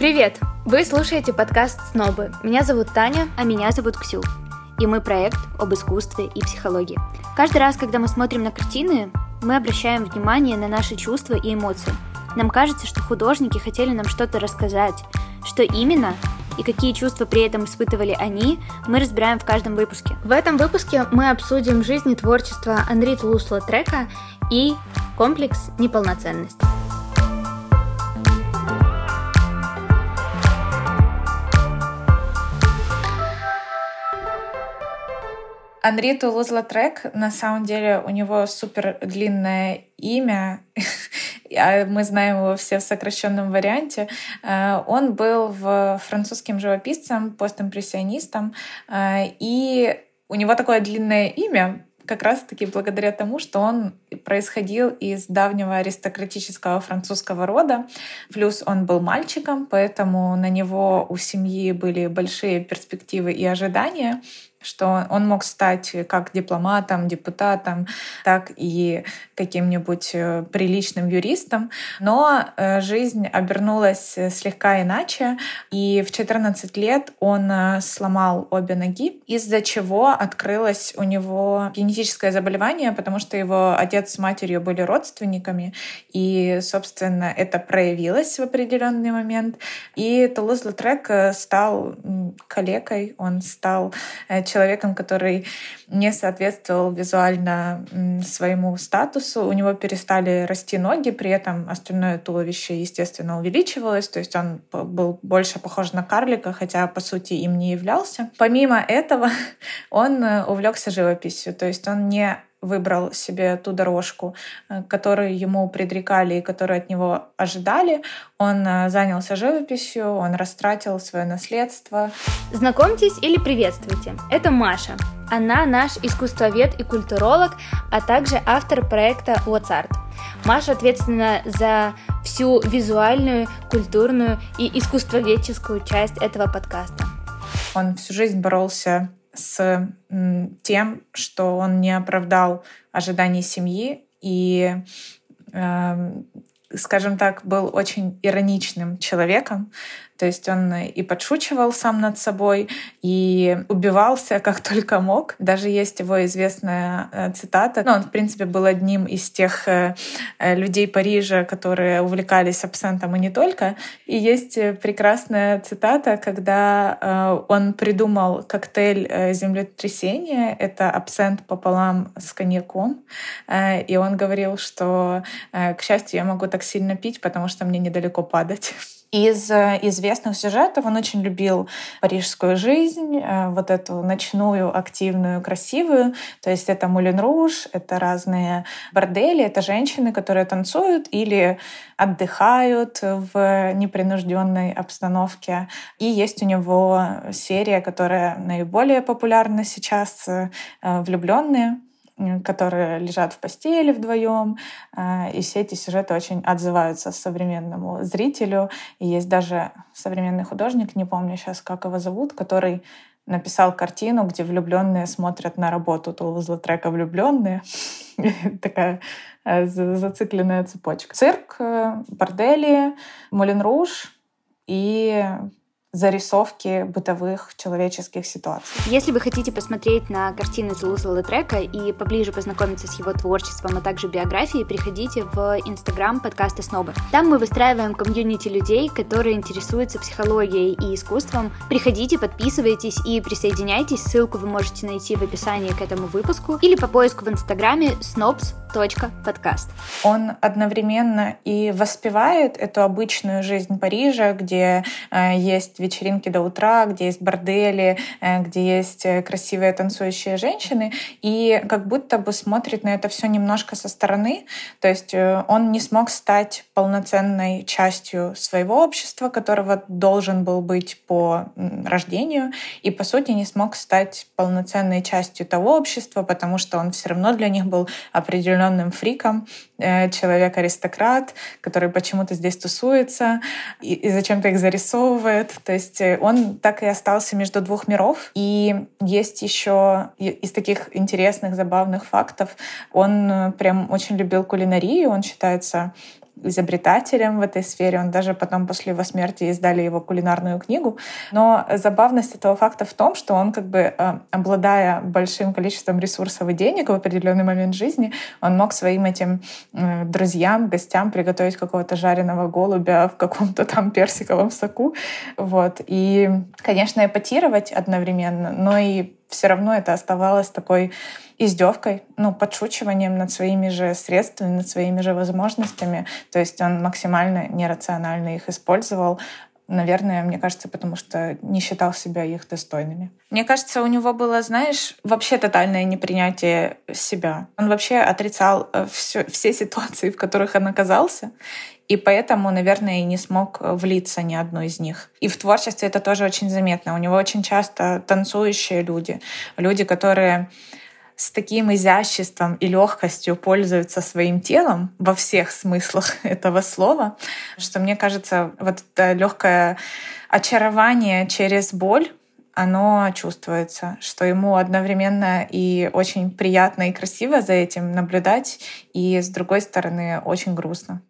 Привет! Вы слушаете подкаст «Снобы». Меня зовут Таня. А меня зовут Ксю. И мы проект об искусстве и психологии. Каждый раз, когда мы смотрим на картины, мы обращаем внимание на наши чувства и эмоции. Нам кажется, что художники хотели нам что-то рассказать. Что именно и какие чувства при этом испытывали они, мы разбираем в каждом выпуске. В этом выпуске мы обсудим жизнь и творчество Анри Тулусла Трека и комплекс неполноценность. Анри Тулуз-Латрек, на самом деле, у него супер длинное имя, а мы знаем его все в сокращенном варианте. Э, он был французским живописцем, постимпрессионистом, э, и у него такое длинное имя, как раз-таки благодаря тому, что он происходил из давнего аристократического французского рода. Плюс он был мальчиком, поэтому на него у семьи были большие перспективы и ожидания что он мог стать как дипломатом, депутатом, так и каким-нибудь э, приличным юристом. Но э, жизнь обернулась слегка иначе, и в 14 лет он э, сломал обе ноги, из-за чего открылось у него генетическое заболевание, потому что его отец с матерью были родственниками, и, собственно, это проявилось в определенный момент. И Тулуз Лутрек стал калекой, он стал человеком, который не соответствовал визуально своему статусу. У него перестали расти ноги, при этом остальное туловище, естественно, увеличивалось, то есть он был больше похож на карлика, хотя, по сути, им не являлся. Помимо этого, он э, увлекся живописью, то есть он не выбрал себе ту дорожку, э, которую ему предрекали и которую от него ожидали. Он э, занялся живописью, он растратил свое наследство. Знакомьтесь или приветствуйте. Это Маша. Она наш искусствовед и культуролог, а также автор проекта What's Art. Маша ответственна за всю визуальную, культурную и искусствоведческую часть этого подкаста. Он всю жизнь боролся с тем, что он не оправдал ожиданий семьи и, э, скажем так, был очень ироничным человеком. То есть он и подшучивал сам над собой, и убивался как только мог. Даже есть его известная э, цитата. Ну, он, в принципе, был одним из тех э, э, людей Парижа, которые увлекались абсентом и не только. И есть прекрасная цитата, когда он придумал коктейль землетрясения. Это абсент пополам с коньяком. И он говорил, что, к счастью, я могу так сильно пить, потому что мне недалеко падать. Из э, известных сюжетов он очень любил парижскую жизнь, э, вот эту ночную, активную, красивую. То есть это Мулен Руж, это разные бордели, это женщины, которые танцуют или отдыхают в непринужденной обстановке. И есть у него серия, которая наиболее популярна сейчас, э, «Влюбленные», которые лежат в постели вдвоем. А, и все эти сюжеты очень отзываются современному зрителю. И есть даже современный художник, не помню сейчас, как его зовут, который написал картину, где влюбленные смотрят на работу Тулузла трека «Влюбленные». Такая э, зацикленная цепочка. Цирк, э, бордели, Мулен Руж и зарисовки бытовых человеческих ситуаций. Если вы хотите посмотреть на картины Тулуза Лотрека и поближе познакомиться с его творчеством, а также биографией, приходите в инстаграм подкаста Снобы. Там мы выстраиваем комьюнити людей, которые интересуются психологией и искусством. Приходите, подписывайтесь и присоединяйтесь. Ссылку вы можете найти в описании к этому выпуску или по поиску в инстаграме snobs.podcast. Он одновременно и воспевает эту обычную жизнь Парижа, где э, есть вечеринки до утра, где есть бордели, э, где есть э, красивые танцующие женщины, и как будто бы смотрит на это все немножко со стороны. То есть э, он не смог стать полноценной частью своего общества, которого должен был быть по рождению, и по сути не смог стать полноценной частью того общества, потому что он все равно для них был определенным фриком, человек-аристократ, который почему-то здесь тусуется и, и зачем-то их зарисовывает. То есть э, он так и остался между двух миров. И есть еще из таких интересных, забавных фактов, он э, прям очень любил кулинарию, он считается изобретателем в этой сфере. Он даже потом после его смерти издали его кулинарную книгу. Но забавность этого факта в том, что он как бы, э, обладая большим количеством ресурсов и денег в определенный момент жизни, он мог своим этим э, друзьям, гостям приготовить какого-то жареного голубя в каком-то там персиковом соку. Вот. И, конечно, эпатировать одновременно, но и все равно это оставалось такой издевкой, ну, подшучиванием над своими же средствами, над своими же возможностями. То есть он максимально нерационально их использовал, Наверное, мне кажется, потому что не считал себя их достойными. Мне кажется, у него было, знаешь, вообще тотальное непринятие себя. Он вообще отрицал э, все, все ситуации, в которых он оказался. И поэтому, наверное, и не смог влиться ни одной из них. И в творчестве это тоже очень заметно. У него очень часто танцующие люди, люди, которые с таким изяществом и легкостью пользуются своим телом во всех смыслах этого слова, что мне кажется, вот это легкое очарование через боль оно чувствуется, что ему одновременно и очень приятно и красиво за этим наблюдать, и с другой стороны очень грустно.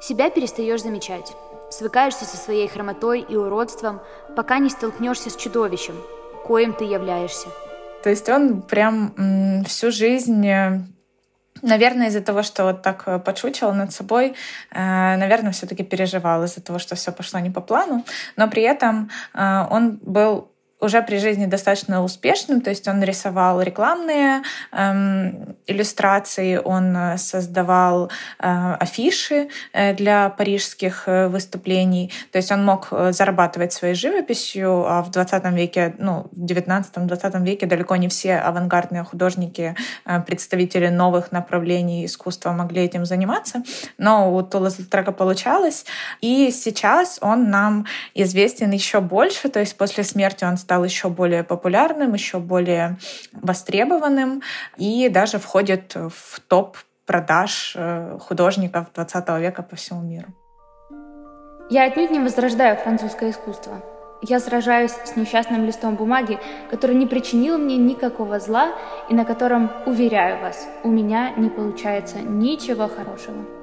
Себя перестаешь замечать, свыкаешься со своей хромотой и уродством, пока не столкнешься с чудовищем, коим ты являешься — то есть он прям всю жизнь э, Наверное, из-за того, что вот так э, подшучивал над собой, э, наверное, все-таки переживал из-за того, что все пошло не по плану. Но при этом он был уже при жизни достаточно успешным, то есть он рисовал рекламные эм, иллюстрации, он э, создавал э, афиши э, для парижских э, выступлений, то есть он мог зарабатывать своей живописью, а в 20 веке, ну, в 19-20 веке далеко не все авангардные художники, представители новых направлений искусства могли этим заниматься, но у Тулаза-Трека получалось, и сейчас он нам известен еще больше, то есть после смерти он стал еще более популярным, еще более востребованным и даже входит в топ продаж э, художников 20 века по всему миру. Я отнюдь не возрождаю французское искусство. Я сражаюсь с несчастным листом бумаги, который не причинил мне никакого зла и на котором, уверяю вас, у меня не получается ничего хорошего.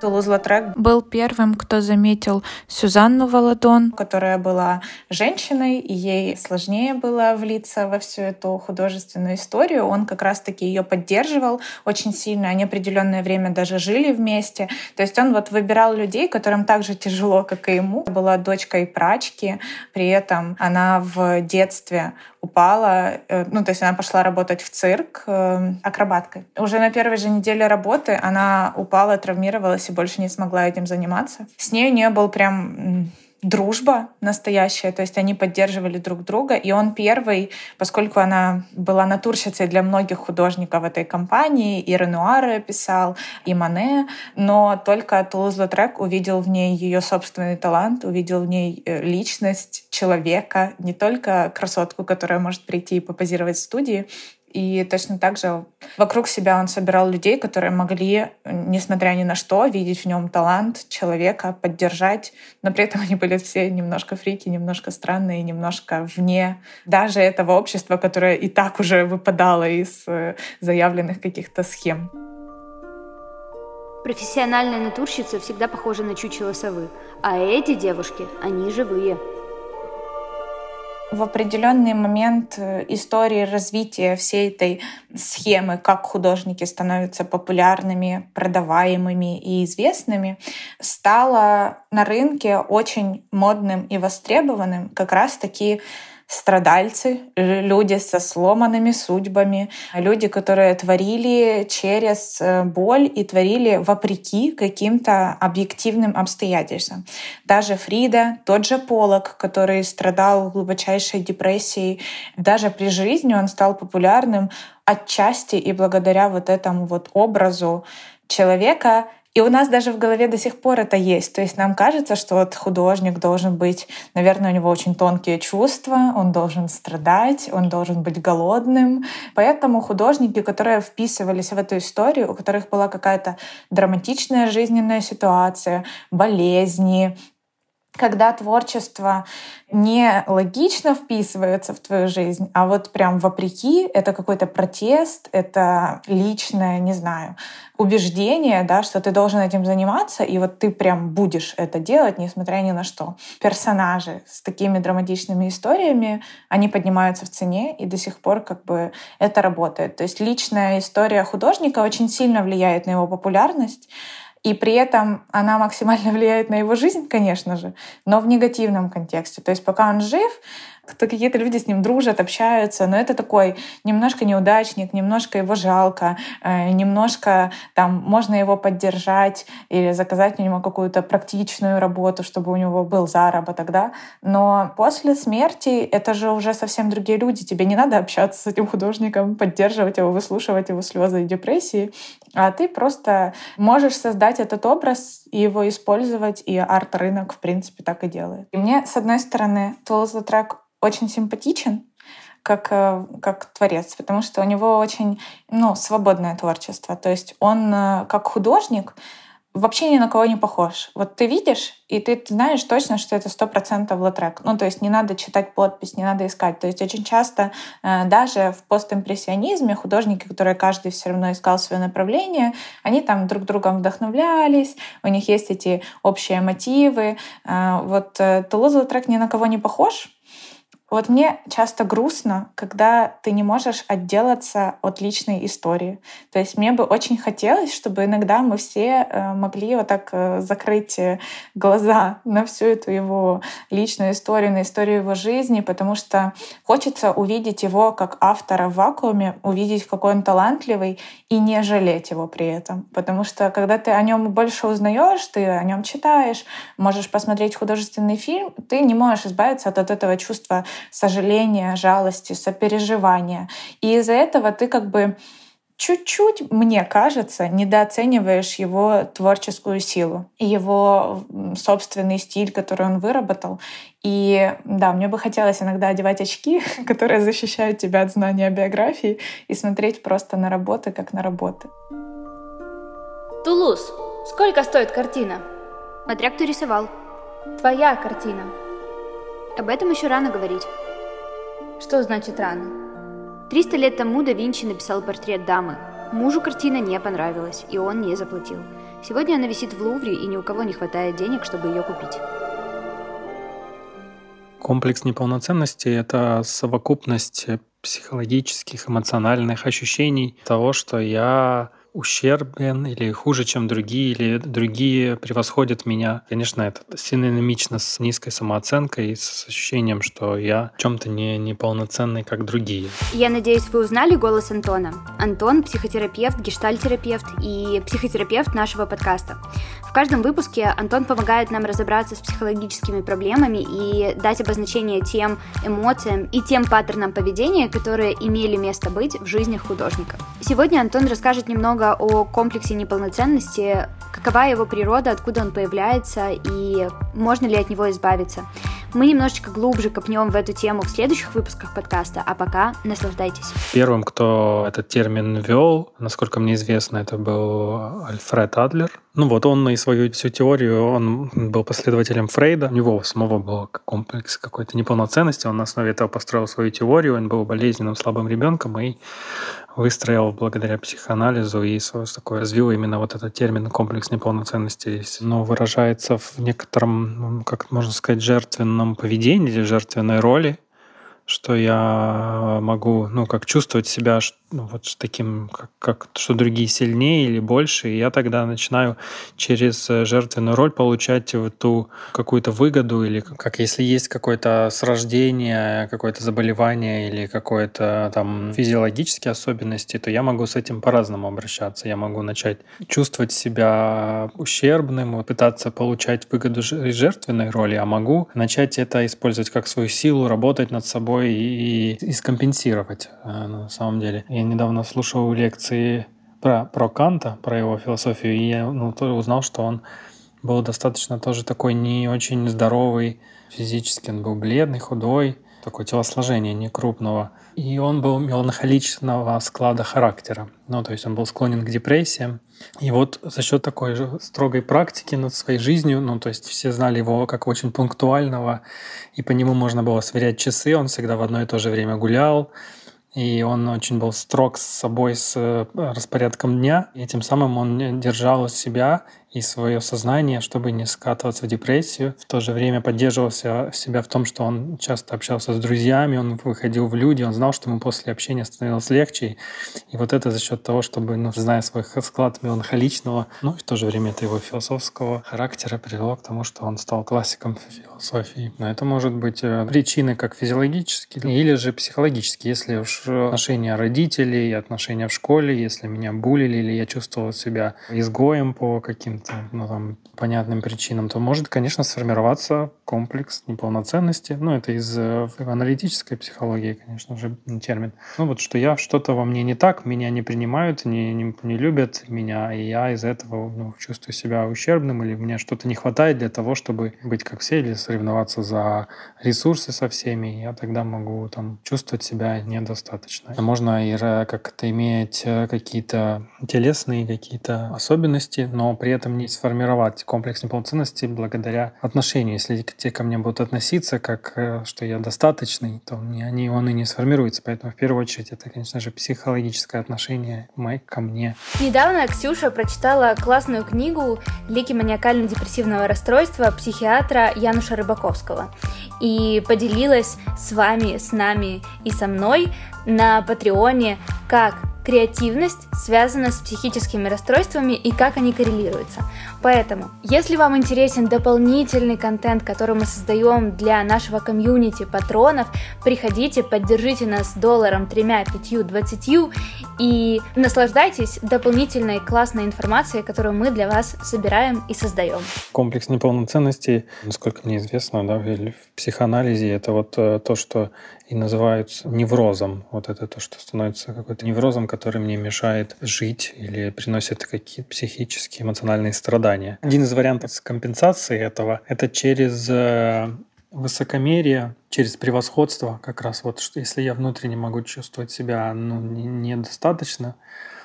Тулуз-Латрек был первым, кто заметил Сюзанну Володон, которая была женщиной, и ей сложнее было влиться во всю эту художественную историю. Он как раз-таки ее поддерживал очень сильно. Они определенное время даже жили вместе. То есть он вот выбирал людей, которым так же тяжело, как и ему. Была дочкой прачки, при этом она в детстве упала, э, ну, то есть она пошла работать в цирк э, акробаткой. Уже на первой же неделе работы она упала, травмировалась и больше не смогла этим заниматься. С ней у нее был прям дружба настоящая, то есть они поддерживали друг друга, и он первый, поскольку она была натурщицей для многих художников этой компании, и Ренуара писал, и Мане, но только Тулуз-Лотрек увидел в ней ее собственный талант, увидел в ней э, личность человека, не только красотку, которая может прийти и попозировать в студии, и точно так же вокруг себя он собирал людей, которые могли, несмотря ни на что, видеть в нем талант человека, поддержать. Но при этом они были все немножко фрики, немножко странные, немножко вне даже этого общества, которое и так уже выпадало из э, заявленных каких-то схем. Профессиональная натурщица всегда похожа на чучело совы, а эти девушки, они живые в определенный момент э, истории развития всей этой схемы, как художники становятся популярными, продаваемыми и известными, стало на рынке очень модным и востребованным как раз-таки страдальцы, люди со сломанными судьбами, люди, которые творили через э, боль и творили вопреки каким-то объективным обстоятельствам. Даже Фрида, тот же Полок, который страдал глубочайшей депрессией, даже при жизни он стал популярным отчасти и благодаря вот этому вот образу человека, и у нас даже в голове до сих пор это есть. То есть нам кажется, что вот художник должен быть, наверное, у него очень тонкие чувства, он должен страдать, он должен быть голодным. Поэтому художники, которые вписывались в эту историю, у которых была какая-то драматичная жизненная ситуация, болезни, когда творчество не логично вписывается в твою жизнь, а вот прям вопреки, это какой-то протест, это личное, не знаю, убеждение, да, что ты должен этим заниматься, и вот ты прям будешь это делать, несмотря ни на что. Персонажи с такими драматичными историями, они поднимаются в цене, и до сих пор как бы это работает. То есть личная история художника очень сильно влияет на его популярность, и при этом она максимально влияет на его жизнь, конечно же, но в негативном контексте. То есть пока он жив, кто какие-то люди с ним дружат, общаются, но это такой немножко неудачник, немножко его жалко, э, немножко там можно его поддержать или заказать у него какую-то практичную работу, чтобы у него был заработок, да. Но после смерти это же уже совсем другие люди. Тебе не надо общаться с этим художником, поддерживать его, выслушивать его слезы и депрессии, а ты просто можешь создать этот образ его использовать, и арт-рынок, в принципе, так и делает. И мне, с одной стороны, Toulouse трек очень симпатичен, как, э, как творец, потому что у него очень ну, свободное творчество. То есть он э, как художник вообще ни на кого не похож. Вот ты видишь, и ты знаешь точно, что это сто процентов лотрек. Ну, то есть не надо читать подпись, не надо искать. То есть очень часто э, даже в постимпрессионизме художники, которые каждый все равно искал свое направление, они там друг другом вдохновлялись, у них есть эти общие мотивы. Вот Тулуз Лотрек ни на кого не похож, вот мне часто грустно, когда ты не можешь отделаться от личной истории. То есть мне бы очень хотелось, чтобы иногда мы все э, могли вот так э, закрыть э, глаза на всю эту его личную историю, на историю его жизни, потому что хочется увидеть его как автора в вакууме, увидеть, какой он талантливый, и не жалеть его при этом. Потому что когда ты о нем больше узнаешь, ты о нем читаешь, можешь посмотреть художественный фильм, ты не можешь избавиться от, от этого чувства сожаления, жалости, сопереживания. И из-за этого ты как бы чуть-чуть, мне кажется, недооцениваешь его творческую силу, его собственный стиль, который он выработал. И да, мне бы хотелось иногда одевать очки, которые защищают тебя от знания биографии, и смотреть просто на работы, как на работы. Тулуз, сколько стоит картина? Смотря кто рисовал. Твоя картина. Об этом еще рано говорить. Что значит рано? 300 лет тому да Винчи написал портрет дамы. Мужу картина не понравилась, и он не заплатил. Сегодня она висит в Лувре, и ни у кого не хватает денег, чтобы ее купить. Комплекс неполноценности — это совокупность психологических, эмоциональных ощущений того, что я ущербен или хуже, чем другие, или другие превосходят меня. Конечно, это синонимично с низкой самооценкой и с ощущением, что я в чем-то не неполноценный, как другие. Я надеюсь, вы узнали голос Антона. Антон — психотерапевт, гештальтерапевт и психотерапевт нашего подкаста. В каждом выпуске Антон помогает нам разобраться с психологическими проблемами и дать обозначение тем эмоциям и тем паттернам поведения, которые имели место быть в жизни художников. Сегодня Антон расскажет немного много о комплексе неполноценности, какова его природа, откуда он появляется и можно ли от него избавиться. Мы немножечко глубже копнем в эту тему в следующих выпусках подкаста, а пока наслаждайтесь. Первым, кто этот термин ввел, насколько мне известно, это был Альфред Адлер. Ну вот он и свою всю теорию, он был последователем Фрейда. У него самого был комплекс какой-то неполноценности. Он на основе этого построил свою теорию. Он был болезненным, слабым ребенком и выстроил благодаря психоанализу и такое развил именно вот этот термин комплекс неполноценности. Но выражается в некотором, как можно сказать, жертвенном поведении или жертвенной роли, что я могу, ну, как чувствовать себя, ну, вот таким, как, как что другие сильнее или больше, и я тогда начинаю через э, жертвенную роль получать вот ту какую-то выгоду, или как если есть какое-то с рождения, какое-то заболевание или какое-то там физиологические особенности, то я могу с этим по-разному обращаться. Я могу начать чувствовать себя ущербным, пытаться получать выгоду из жертвенной роли, а могу начать это использовать как свою силу, работать над собой и, и скомпенсировать э, на самом деле. Я недавно слушал лекции про, про Канта, про его философию, и я ну, узнал, что он был достаточно тоже такой не очень здоровый физически. Он был бледный, худой, такое телосложение не крупного. И он был меланхоличного склада характера. Ну, то есть он был склонен к депрессиям. И вот за счет такой же строгой практики над своей жизнью, ну, то есть все знали его как очень пунктуального, и по нему можно было сверять часы, он всегда в одно и то же время гулял, и он очень был строг с собой, с э, распорядком дня, и тем самым он держал себя и свое сознание, чтобы не скатываться в депрессию. В то же время поддерживал себя в том, что он часто общался с друзьями, он выходил в люди, он знал, что ему после общения становилось легче. И вот это за счет того, чтобы, ну, зная свой склад меланхоличного, ну и в то же время это его философского характера привело к тому, что он стал классиком философии. Но это может быть э, причины как физиологические или же психологические. Если уж отношения родителей, отношения в школе, если меня булили или я чувствовал себя изгоем по каким-то каким-то ну, там, понятным причинам, то может, конечно, сформироваться комплекс неполноценности. Ну, это из э, аналитической психологии, конечно же, термин. Ну, вот что я, что-то во мне не так, меня не принимают, не, не, не любят меня, и я из этого ну, чувствую себя ущербным, или мне что-то не хватает для того, чтобы быть как все, или соревноваться за ресурсы со всеми, я тогда могу там чувствовать себя недостаточно. Можно и как-то иметь э, какие-то телесные какие-то особенности, но при этом не сформировать комплекс неполноценности благодаря отношению. Если те ко мне будут относиться как, э, что я достаточный, то они, он и не сформируется. Поэтому в первую очередь это, конечно же, психологическое отношение ко мне. Недавно Ксюша прочитала классную книгу «Лики маниакально-депрессивного расстройства» психиатра Януша Рыбаковского и поделилась с вами, с нами и со мной на Патреоне, как креативность связана с психическими расстройствами и как они коррелируются. Поэтому, если вам интересен дополнительный контент, который мы создаем для нашего комьюнити патронов, приходите, поддержите нас долларом, тремя, пятью, двадцатью и наслаждайтесь дополнительной классной информацией, которую мы для вас собираем и создаем. Комплекс неполноценности, насколько мне известно, да, в психоанализе это вот э, то, что и называют неврозом. Вот это то, что становится какой-то неврозом, который мне мешает жить или приносит какие-то психические, эмоциональные страдания. Один из вариантов компенсации этого — это через э, высокомерие, через превосходство как раз. Вот что если я внутренне могу чувствовать себя ну, недостаточно,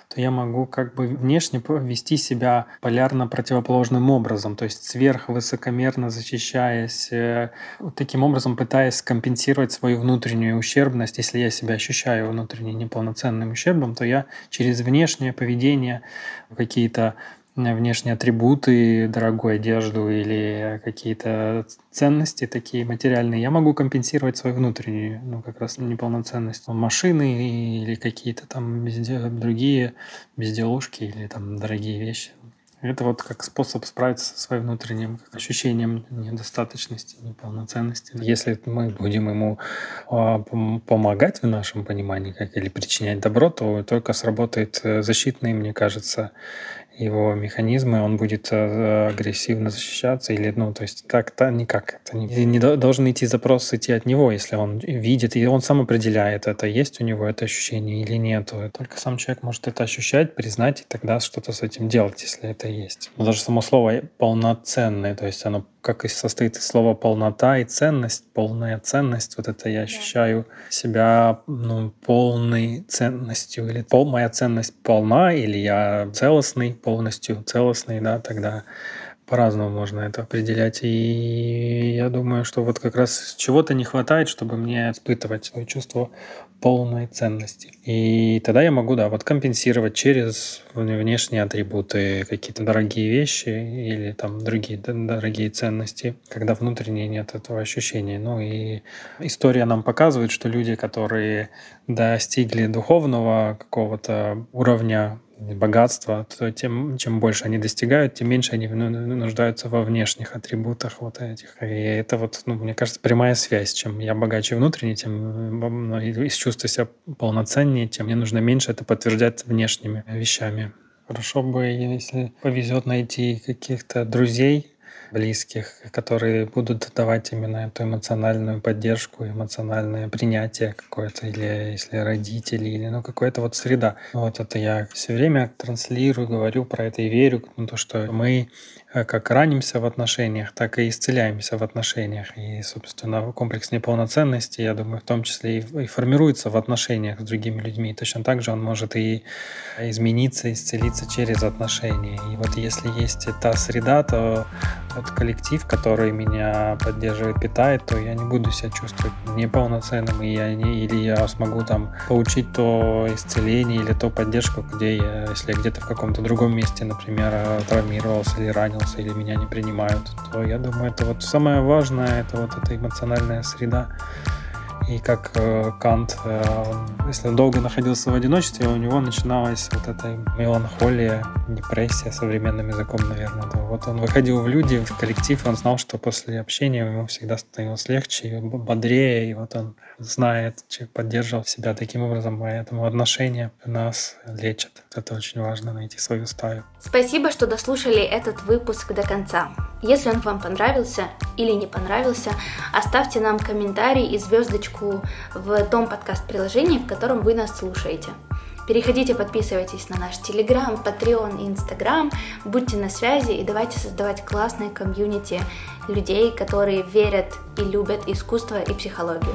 то я могу как бы внешне вести себя полярно противоположным образом, то есть сверхвысокомерно защищаясь, э, таким образом пытаясь компенсировать свою внутреннюю ущербность. Если я себя ощущаю внутренне неполноценным ущербом, то я через внешнее поведение, какие-то внешние атрибуты, дорогую одежду или какие-то ценности такие материальные, я могу компенсировать свою внутреннюю, ну, как раз неполноценность. Машины или какие-то там другие безделушки или там дорогие вещи. Это вот как способ справиться со своим внутренним ощущением недостаточности, неполноценности. Если мы будем ему а, помогать в нашем понимании как, или причинять добро, то только сработает э, защитный, мне кажется, его механизмы, он будет э, агрессивно защищаться или, ну, то есть так-то никак. Это не, не должен идти запрос идти от него, если он видит, и он сам определяет, это есть у него это ощущение или нет. Только сам человек может это ощущать, признать, и тогда что-то с этим делать, если это есть. Но даже само слово полноценное, то есть оно как и состоит из слова полнота и ценность, полная ценность. Вот это я ощущаю себя ну, полной ценностью. Или пол, моя ценность полна, или я целостный, полностью целостный, да, тогда по-разному можно это определять. И я думаю, что вот как раз чего-то не хватает, чтобы мне испытывать чувство полной ценности. И тогда я могу, да, вот компенсировать через внешние атрибуты, какие-то дорогие вещи или там другие дорогие ценности, когда внутренне нет этого ощущения. Ну и история нам показывает, что люди, которые достигли духовного какого-то уровня богатства, то тем, чем больше они достигают, тем меньше они нуждаются во внешних атрибутах вот этих. И это вот, ну, мне кажется, прямая связь. Чем я богаче внутренне, тем ну, из чувства себя полноценнее, тем мне нужно меньше это подтверждать внешними вещами. Хорошо бы, если повезет найти каких-то друзей, близких, которые будут давать именно эту эмоциональную поддержку, эмоциональное принятие какое-то, или если родители, или ну какая-то вот среда. Вот это я все время транслирую, говорю про это и верю, ну, то, что мы э, как ранимся в отношениях, так и исцеляемся в отношениях. И, собственно, комплекс неполноценности, я думаю, в том числе и формируется в отношениях с другими людьми. Точно так же он может и измениться, исцелиться через отношения. И вот если есть та среда, то тот коллектив, который меня поддерживает, питает, то я не буду себя чувствовать неполноценным, и я не, или я смогу там получить то исцеление или то поддержку, где я, если я где-то в каком-то другом месте, например, травмировался или ранился, или меня не принимают, то я думаю, это вот самое важное, это вот эта эмоциональная среда. И как э, Кант, э, если он долго находился в одиночестве, у него начиналась вот эта меланхолия, депрессия современным языком, наверное. Да. Вот он выходил в люди, в коллектив, он знал, что после общения ему всегда становилось легче, бодрее, и вот он знает, поддерживал себя таким образом, поэтому отношения нас лечат. Это очень важно, найти свою стаю. Спасибо, что дослушали этот выпуск до конца. Если он вам понравился или не понравился, оставьте нам комментарий и звездочку в том подкаст-приложении, в котором вы нас слушаете. Переходите, подписывайтесь на наш Телеграм, Patreon и Инстаграм, будьте на связи и давайте создавать классное комьюнити людей, которые верят и любят искусство и психологию.